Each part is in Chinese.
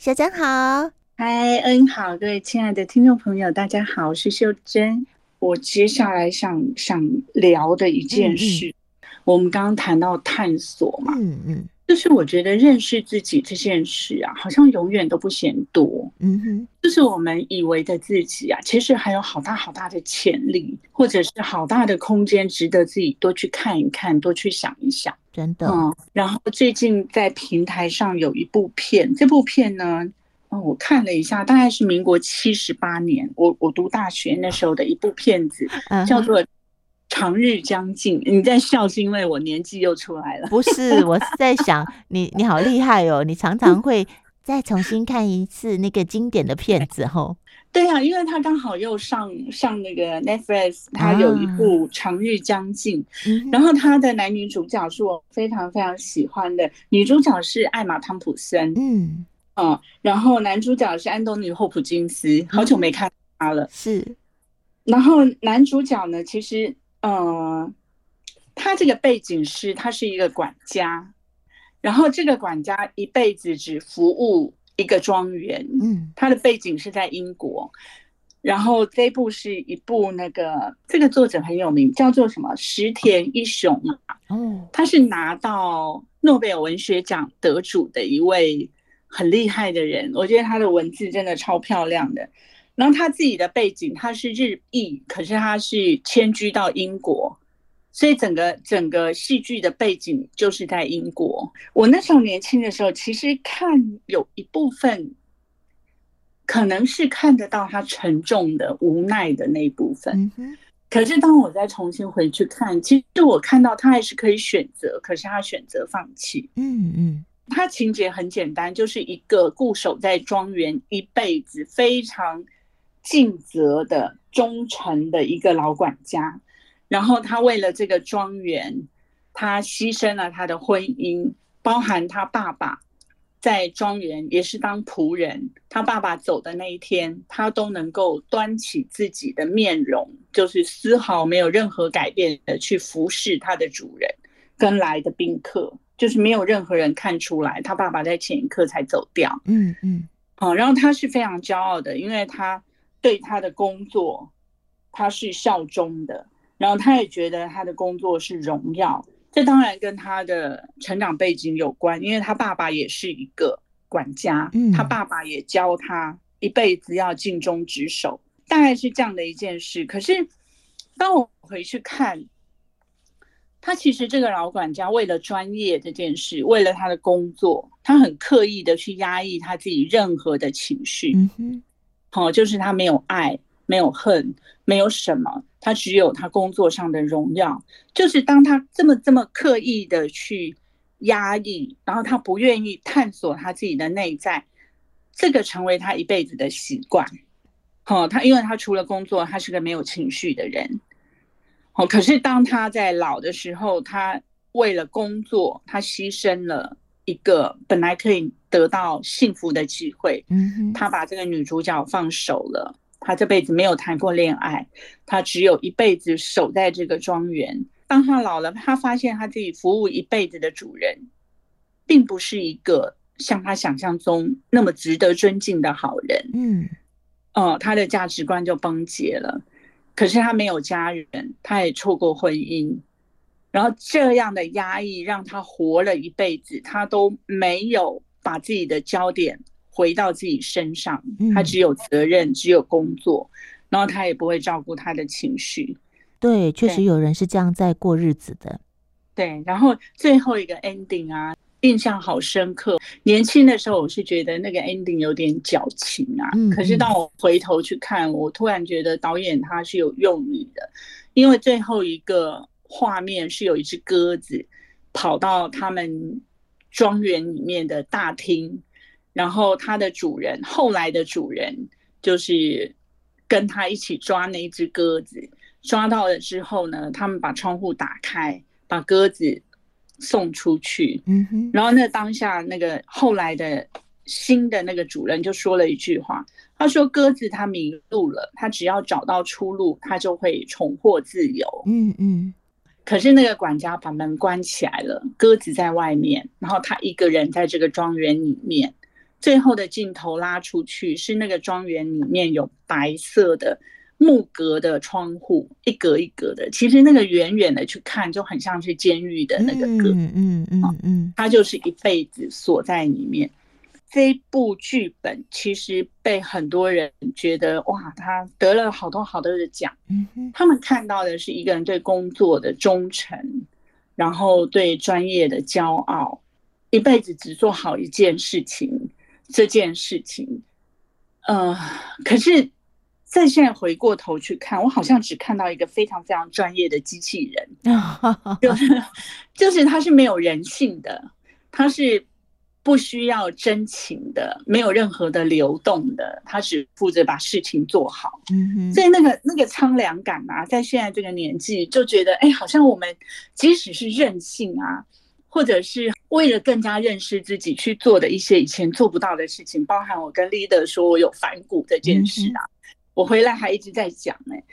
小珍好，嗨，恩好，各位亲爱的听众朋友，大家好，我是秀珍。我接下来想想聊的一件事，嗯嗯，我们刚刚谈到探索嘛，嗯嗯。就是我觉得认识自己这件事啊，好像永远都不嫌多。嗯哼，就是我们以为的自己啊，其实还有好大好大的潜力，或者是好大的空间，值得自己多去看一看，多去想一想。真的。嗯，然后最近在平台上有一部片，这部片呢，嗯，我看了一下，大概是民国七十八年，我我读大学那时候的一部片子，叫做。长日将近，你在笑是因为我年纪又出来了？不是，我是在想你，你好厉害哦！你常常会再重新看一次那个经典的片子，吼。对啊，因为他刚好又上上那个 Netflix，他有一部《长日将近》，啊，然后他的男女主角是我非常非常喜欢的，女主角是艾玛汤普森，嗯。嗯，然后男主角是安东尼霍普金斯，好久没看他了，是。然后男主角呢，其实。嗯，他这个背景是，他是一个管家，然后这个管家一辈子只服务一个庄园。嗯，它的背景是在英国，然后这部是一部那个这个作者很有名，叫做什么石田一雄啊。哦，他是拿到诺贝尔文学奖得主的一位很厉害的人，我觉得他的文字真的超漂亮的。然后他自己的背景，他是日裔，可是他是迁居到英国，所以整个整个戏剧的背景就是在英国。我那时候年轻的时候，其实看有一部分，可能是看得到他沉重的、无奈的那一部分。可是当我再重新回去看，其实我看到他还是可以选择，可是他选择放弃。嗯嗯，他情节很简单，就是一个固守在庄园一辈子，非常。尽责的、忠诚的一个老管家，然后他为了这个庄园，他牺牲了他的婚姻，包含他爸爸在庄园也是当仆人。他爸爸走的那一天，他都能够端起自己的面容，就是丝毫没有任何改变的去服侍他的主人跟来的宾客，就是没有任何人看出来他爸爸在前一刻才走掉。嗯嗯，好，然后他是非常骄傲的，因为他。对他的工作，他是效忠的，然后他也觉得他的工作是荣耀。这当然跟他的成长背景有关，因为他爸爸也是一个管家，他爸爸也教他一辈子要尽忠职守，大概是这样的一件事。可是当我回去看，他其实这个老管家为了专业这件事，为了他的工作，他很刻意的去压抑他自己任何的情绪。好，就是他没有爱，没有恨，没有什么，他只有他工作上的荣耀。就是当他这么这么刻意的去压抑，然后他不愿意探索他自己的内在，这个成为他一辈子的习惯。好，他因为他除了工作，他是个没有情绪的人。好，可是当他在老的时候，他为了工作，他牺牲了。一个本来可以得到幸福的机会，他把这个女主角放手了。他这辈子没有谈过恋爱，他只有一辈子守在这个庄园。当他老了，他发现他自己服务一辈子的主人，并不是一个像他想象中那么值得尊敬的好人。嗯，哦，他的价值观就崩解了。可是他没有家人，他也错过婚姻。然后这样的压抑让他活了一辈子，他都没有把自己的焦点回到自己身上，他只有责任，只有工作，然后他也不会照顾他的情绪。对，确实有人是这样在过日子的。对，然后最后一个 ending 啊，印象好深刻。年轻的时候我是觉得那个 ending 有点矫情啊，可是当我回头去看，我突然觉得导演他是有用意的，因为最后一个。画面是有一只鸽子跑到他们庄园里面的大厅，然后它的主人，后来的主人就是跟他一起抓那只鸽子，抓到了之后呢，他们把窗户打开，把鸽子送出去。嗯哼，然后那当下那个后来的新的那个主人就说了一句话，他说：“鸽子它迷路了，它只要找到出路，它就会重获自由。”嗯嗯。可是那个管家把门关起来了，鸽子在外面，然后他一个人在这个庄园里面，最后的镜头拉出去，是那个庄园里面有白色的木格的窗户，一格一格的。其实那个远远的去看，就很像是监狱的那个格。嗯嗯嗯嗯，他就是一辈子锁在里面。这部剧本其实被很多人觉得哇，他得了好多好多的奖。他们看到的是一个人对工作的忠诚，然后对专业的骄傲，一辈子只做好一件事情。这件事情，呃，可是，在现在回过头去看，我好像只看到一个非常非常专业的机器人，就是就是他是没有人性的，他是不需要真情的，没有任何的流动的，他只负责把事情做好。嗯哼，所以那个那个苍凉感啊，在现在这个年纪，就觉得哎，好像我们即使是任性啊。或者是为了更加认识自己去做的一些以前做不到的事情，包含我跟 leader 说我有反骨这件事啊，嗯、我回来还一直在讲呢、欸。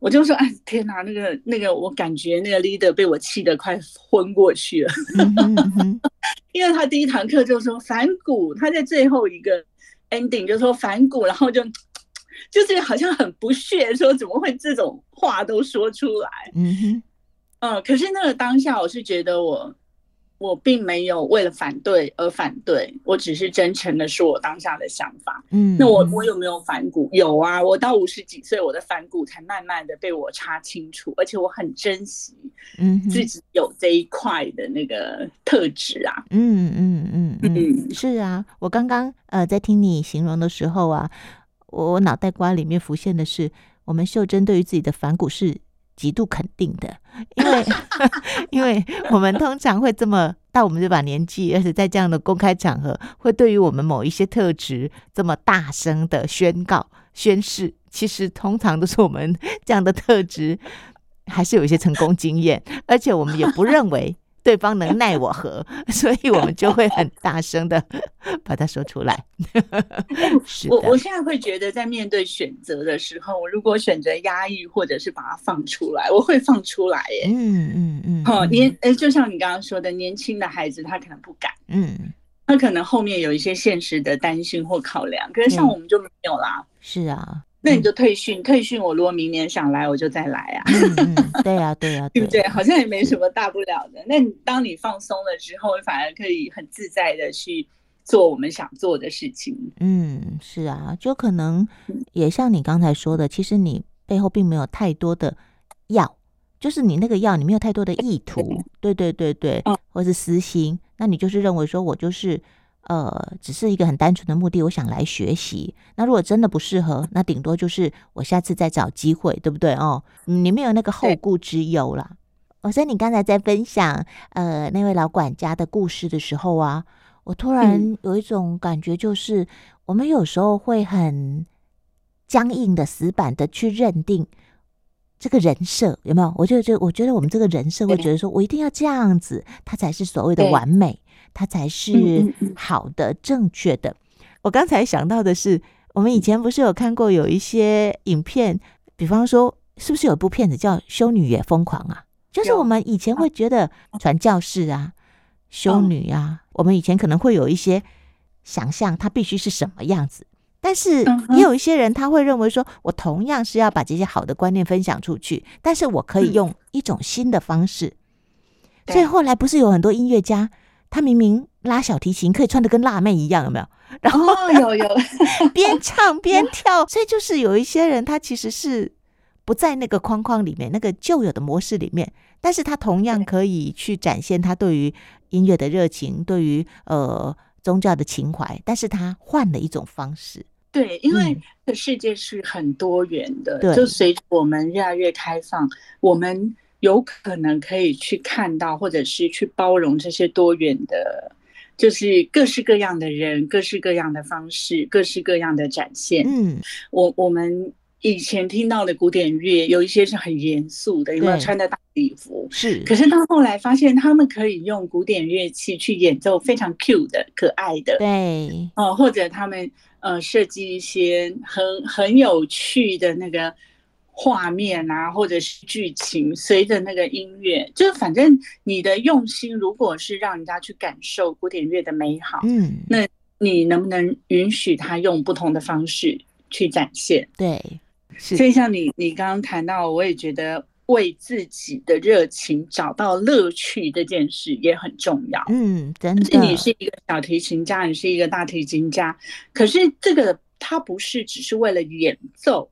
我就说，哎，天哪，那个那个，我感觉那个 leader 被我气得快昏过去了，嗯嗯、因为他第一堂课就说反骨，他在最后一个 ending 就说反骨，然后就就是好像很不屑，说怎么会这种话都说出来？嗯哼，嗯，可是那个当下，我是觉得我。我并没有为了反对而反对，我只是真诚的说我当下的想法。嗯，那我我有没有反骨？有啊，我到五十几岁，我的反骨才慢慢的被我查清楚，而且我很珍惜，嗯，自己有这一块的那个特质啊。嗯嗯嗯嗯，是啊，我刚刚呃在听你形容的时候啊，我脑袋瓜里面浮现的是，我们秀珍对于自己的反骨是。极度肯定的，因为 因为我们通常会这么到我们这把年纪，而且在这样的公开场合，会对于我们某一些特质这么大声的宣告宣誓，其实通常都是我们这样的特质还是有一些成功经验，而且我们也不认为。对方能奈我何？所以我们就会很大声的 把它说出来。是。我我现在会觉得，在面对选择的时候，我如果选择压抑或者是把它放出来，我会放出来耶。嗯嗯嗯。好，年呃，就像你刚刚说的，年轻的孩子他可能不敢，嗯，他可能后面有一些现实的担心或考量，可是像我们就没有啦。嗯、是啊。那你就退训，退训我如果明年想来，我就再来啊。嗯嗯、对呀、啊，对呀、啊，对不对？好像也没什么大不了的。那你当你放松了之后，反而可以很自在的去做我们想做的事情。嗯，是啊，就可能也像你刚才说的，其实你背后并没有太多的要，就是你那个要，你没有太多的意图。对对对对，或是私心，那你就是认为说我就是。呃，只是一个很单纯的目的，我想来学习。那如果真的不适合，那顶多就是我下次再找机会，对不对哦？你没有那个后顾之忧啦。我说你刚才在分享呃那位老管家的故事的时候啊，我突然有一种感觉，就是、嗯、我们有时候会很僵硬的、死板的去认定这个人设，有没有？我就就我觉得我们这个人设会觉得说我一定要这样子，他才是所谓的完美。它才是好的、正确的。我刚才想到的是，我们以前不是有看过有一些影片，比方说，是不是有部片子叫《修女也疯狂》啊？就是我们以前会觉得传教士啊、修女啊，我们以前可能会有一些想象，它必须是什么样子。但是也有一些人他会认为说，我同样是要把这些好的观念分享出去，但是我可以用一种新的方式。所以后来不是有很多音乐家？他明明拉小提琴可以穿的跟辣妹一样，有没有？然后、哦、有有 边唱边跳，所以就是有一些人他其实是不在那个框框里面，那个旧有的模式里面，但是他同样可以去展现他对于音乐的热情，对于呃宗教的情怀，但是他换了一种方式。对，因为这世界是很多元的，就随着我们越来越开放，我们。有可能可以去看到，或者是去包容这些多元的，就是各式各样的人，各式各样的方式，各式各样的展现。嗯，我我们以前听到的古典乐，有一些是很严肃的，有没有穿的大礼服？是。可是到后来发现，他们可以用古典乐器去演奏非常 cute 的、可爱的。对。哦，或者他们呃设计一些很很有趣的那个。画面啊，或者是剧情，随着那个音乐，就是反正你的用心，如果是让人家去感受古典乐的美好，嗯，那你能不能允许他用不同的方式去展现？对，所以像你你刚刚谈到，我也觉得为自己的热情找到乐趣这件事也很重要。嗯，真的。是你是一个小提琴家，你是一个大提琴家，可是这个它不是只是为了演奏，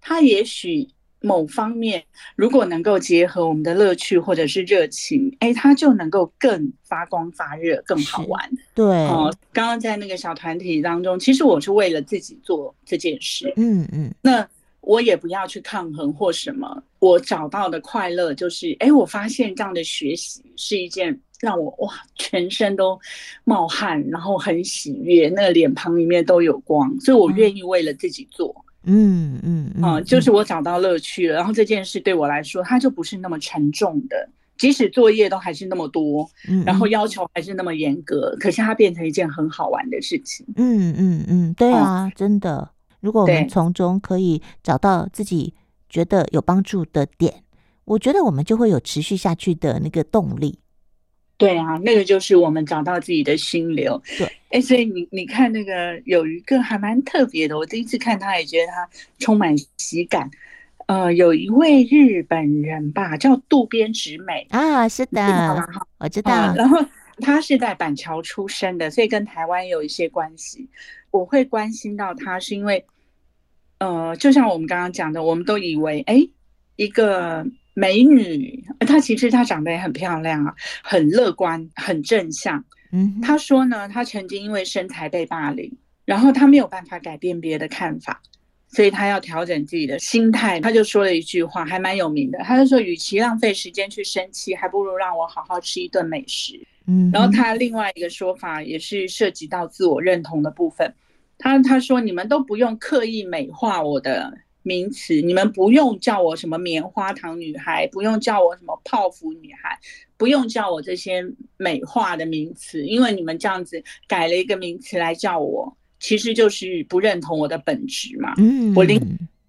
他也许。某方面，如果能够结合我们的乐趣或者是热情，哎，它就能够更发光发热，更好玩。对，哦，刚刚在那个小团体当中，其实我是为了自己做这件事。嗯嗯，那我也不要去抗衡或什么，我找到的快乐就是，哎，我发现这样的学习是一件让我哇，全身都冒汗，然后很喜悦，那个脸庞里面都有光，所以我愿意为了自己做。嗯嗯嗯就是我找到乐趣了，然后这件事对我来说，它就不是那么沉重的，即使作业都还是那么多，嗯，然后要求还是那么严格，可是它变成一件很好玩的事情。嗯嗯嗯，对啊，嗯、真的，如果我们从中可以找到自己觉得有帮助的点，我觉得我们就会有持续下去的那个动力。对啊，那个就是我们找到自己的心流。对，哎，所以你你看那个有一个还蛮特别的，我第一次看他也觉得他充满喜感。呃，有一位日本人吧，叫渡边直美啊，是的，我知道。呃，然后他是在板桥出生的，所以跟台湾有一些关系。我会关心到他，是因为呃，就像我们刚刚讲的，我们都以为哎，一个。美女，她其实她长得也很漂亮啊，很乐观，很正向。嗯，她说呢，她曾经因为身材被霸凌，然后她没有办法改变别的看法，所以她要调整自己的心态。她就说了一句话，还蛮有名的。她就说：“与其浪费时间去生气，还不如让我好好吃一顿美食。”嗯，然后她另外一个说法也是涉及到自我认同的部分。她她说：“你们都不用刻意美化我的。”名词，你们不用叫我什么棉花糖女孩，不用叫我什么泡芙女孩，不用叫我这些美化的名词，因为你们这样子改了一个名词来叫我，其实就是不认同我的本质嘛。嗯，我宁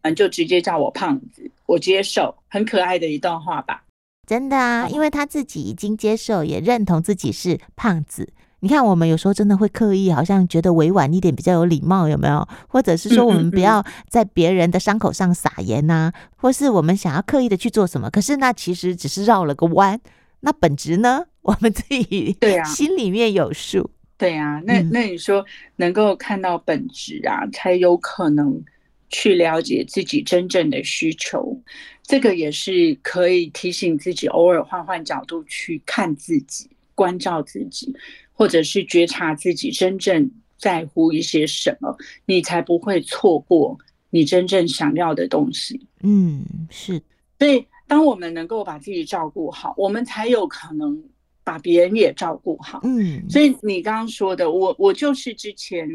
嗯就直接叫我胖子，我接受，很可爱的一段话吧。真的啊，因为他自己已经接受，也认同自己是胖子。你看，我们有时候真的会刻意，好像觉得委婉一点比较有礼貌，有没有？或者是说，我们不要在别人的伤口上撒盐呐、啊，或是我们想要刻意的去做什么，可是那其实只是绕了个弯。那本质呢？我们自己对啊，心里面有数。对啊，那那你说能够看到本质啊，才有可能去了解自己真正的需求。这个也是可以提醒自己，偶尔换换角度去看自己，关照自己。或者是觉察自己真正在乎一些什么，你才不会错过你真正想要的东西。嗯，是。所以，当我们能够把自己照顾好，我们才有可能把别人也照顾好。嗯，所以你刚刚说的，我我就是之前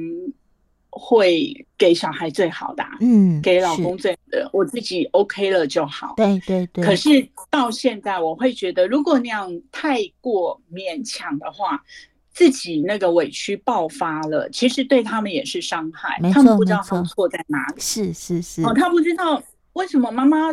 会给小孩最好的啊，嗯，给老公最好的，我自己 OK 了就好。对对对。可是到现在，我会觉得，如果那样太过勉强的话。自己那个委屈爆发了，其实对他们也是伤害。他们不知道他们错在哪里。是是是。哦，他不知道为什么妈妈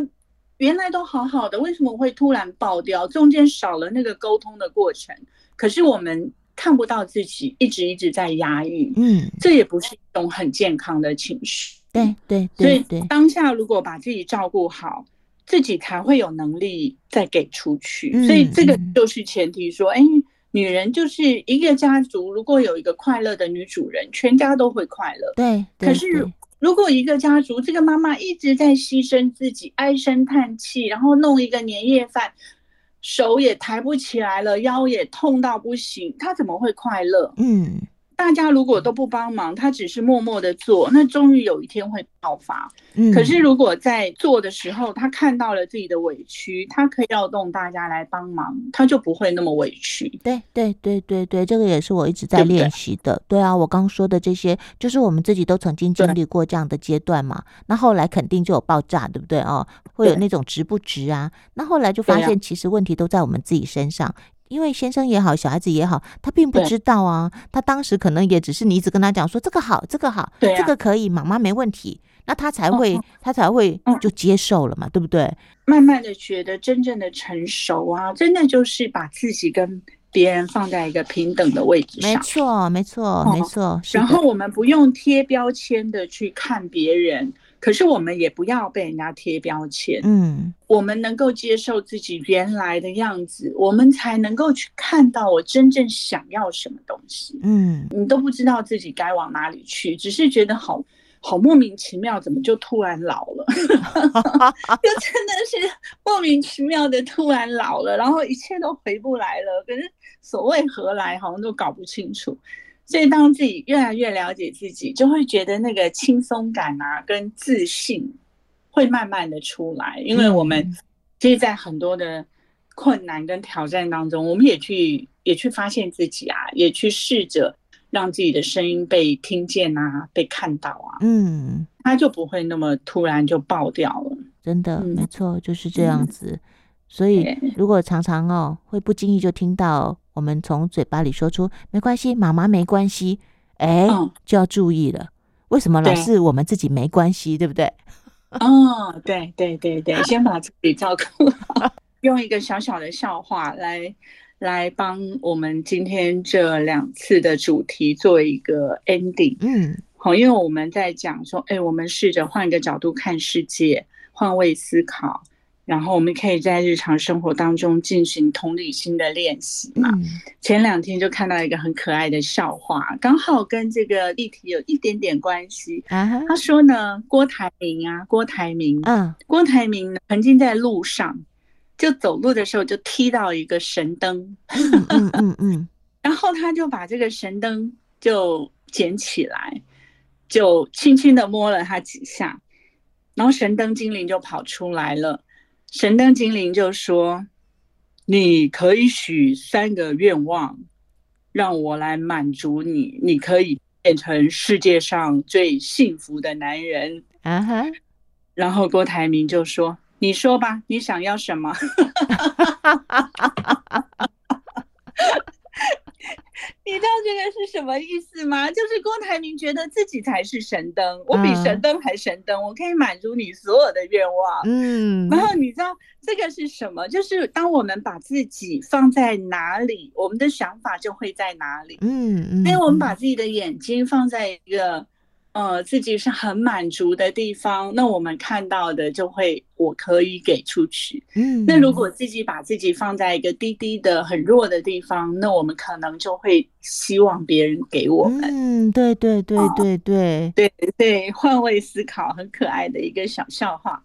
原来都好好的，为什么会突然爆掉？中间少了那个沟通的过程。可是我们看不到自己一直一直在压抑。嗯，这也不是一种很健康的情绪。对对对对。所以当下如果把自己照顾好，自己才会有能力再给出去。所以这个就是前提说，哎。女人就是一个家族，如果有一个快乐的女主人，全家都会快乐。对，对，可是如果一个家族，这个妈妈一直在牺牲自己，唉声叹气，然后弄一个年夜饭，手也抬不起来了，腰也痛到不行，她怎么会快乐？嗯。大家如果都不帮忙，他只是默默的做，那终于有一天会爆发。嗯，可是如果在做的时候，他看到了自己的委屈，他可以调动大家来帮忙，他就不会那么委屈。对对对对对，这个也是我一直在练习的。对，对，对啊，我刚说的这些，就是我们自己都曾经经历过这样的阶段嘛。那后来肯定就有爆炸，对不对哦？会有那种值不值啊？那后来就发现，其实问题都在我们自己身上。因为先生也好，小孩子也好，他并不知道啊。他当时可能也只是你一直跟他讲说这个好，这个好，这个可以，妈妈没问题，那他才会，他才会就接受了嘛，对不对？慢慢的觉得真正的成熟啊，真的就是把自己跟别人放在一个平等的位置上。没错，没错，没错。哦、然后我们不用贴标签的去看别人，可是我们也不要被人家贴标签。嗯，我们能够接受自己原来的样子，我们才能够去看到我真正想要什么东西。嗯，你都不知道自己该往哪里去，只是觉得好。好莫名其妙，怎么就突然老了？就真的是莫名其妙的突然老了，然后一切都回不来了。可是所谓何来，好像都搞不清楚。所以当自己越来越了解自己，就会觉得那个轻松感啊，跟自信会慢慢的出来。因为我们其实，在很多的困难跟挑战当中，我们也去也去发现自己啊，也去试着。让自己的声音被听见啊，被看到啊，嗯，他就不会那么突然就爆掉了。真的，嗯、没错，就是这样子。嗯、所以，如果常常哦，会不经意就听到我们从嘴巴里说出“没关系，妈妈没关系”，哎，嗯、就要注意了。为什么老是我们自己没关系，对，对不对？哦，对对对对，先把自己照顾好，用一个小小的笑话来。来帮我们今天这两次的主题做一个 ending。嗯，好，因为我们在讲说，哎，我们试着换一个角度看世界，换位思考，然后我们可以在日常生活当中进行同理心的练习嘛。嗯，前两天就看到一个很可爱的笑话，刚好跟这个议题有一点点关系。啊，他说呢，郭台铭啊，郭台铭，嗯，郭台铭曾经在路上。就走路的时候就踢到一个神灯，嗯嗯嗯嗯，然后他就把这个神灯就捡起来，就轻轻的摸了它几下，然后神灯精灵就跑出来了。神灯精灵就说：“你可以许三个愿望，让我来满足你，你可以变成世界上最幸福的男人。”啊哈，然后郭台铭就说。你说吧，你想要什么？你知道这个是什么意思吗？就是郭台铭觉得自己才是神灯，我比神灯还神灯，我可以满足你所有的愿望。嗯，然后你知道这个是什么？就是当我们把自己放在哪里，我们的想法就会在哪里。嗯嗯，因为我们把自己的眼睛放在一个。呃，自己是很满足的地方，那我们看到的就会我可以给出去。嗯，那如果自己把自己放在一个低低的、很弱的地方，那我们可能就会希望别人给我们。嗯，对对对对对、哦、对对，换位思考，很可爱的一个小笑话。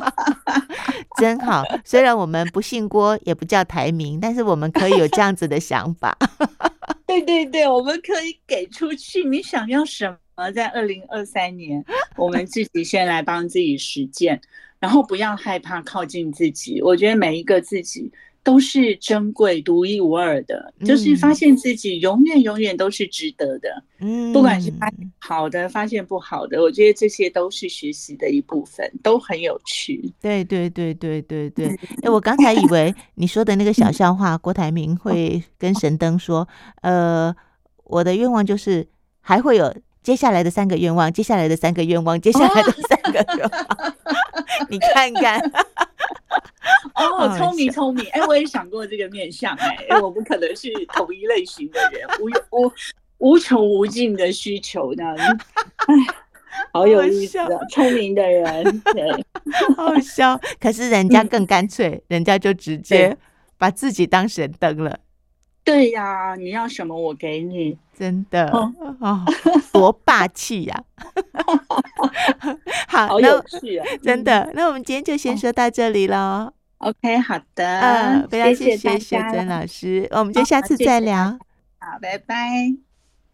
真好，虽然我们不姓郭，也不叫台名，但是我们可以有这样子的想法。对对对，我们可以给出去，你想要什么？在二零二三年，我们自己先来帮自己实践，然后不要害怕靠近自己。我觉得每一个自己都是珍贵、独一无二的，就是发现自己永远、永远都是值得的。嗯，不管是发现好的、发现不好的，我觉得这些都是学习的一部分，都很有趣。对对对对对对。哎，我刚才以为你说的那个小笑话，郭台铭会跟神灯说：“呃，我的愿望就是还会有。”接下来的三个愿望，接下来的三个愿望，接下来的三个愿望，哦、你看看，哦，聪明聪明，哎、欸，我也想过这个面相、欸，哎，我们可能是同一类型的人，无 无无穷无尽的需求呢，哎，好有意思，啊聪明的人，对，好笑，可是人家更干脆，嗯、人家就直接把自己当神灯了。对呀，你要什么我给你，真的哦，哦，多霸气呀！好，好有趣啊，真的。那我们今天就先说到这里喽。OK，好的，嗯，非常谢谢雪珍老师，我们就下次再聊。好，拜拜。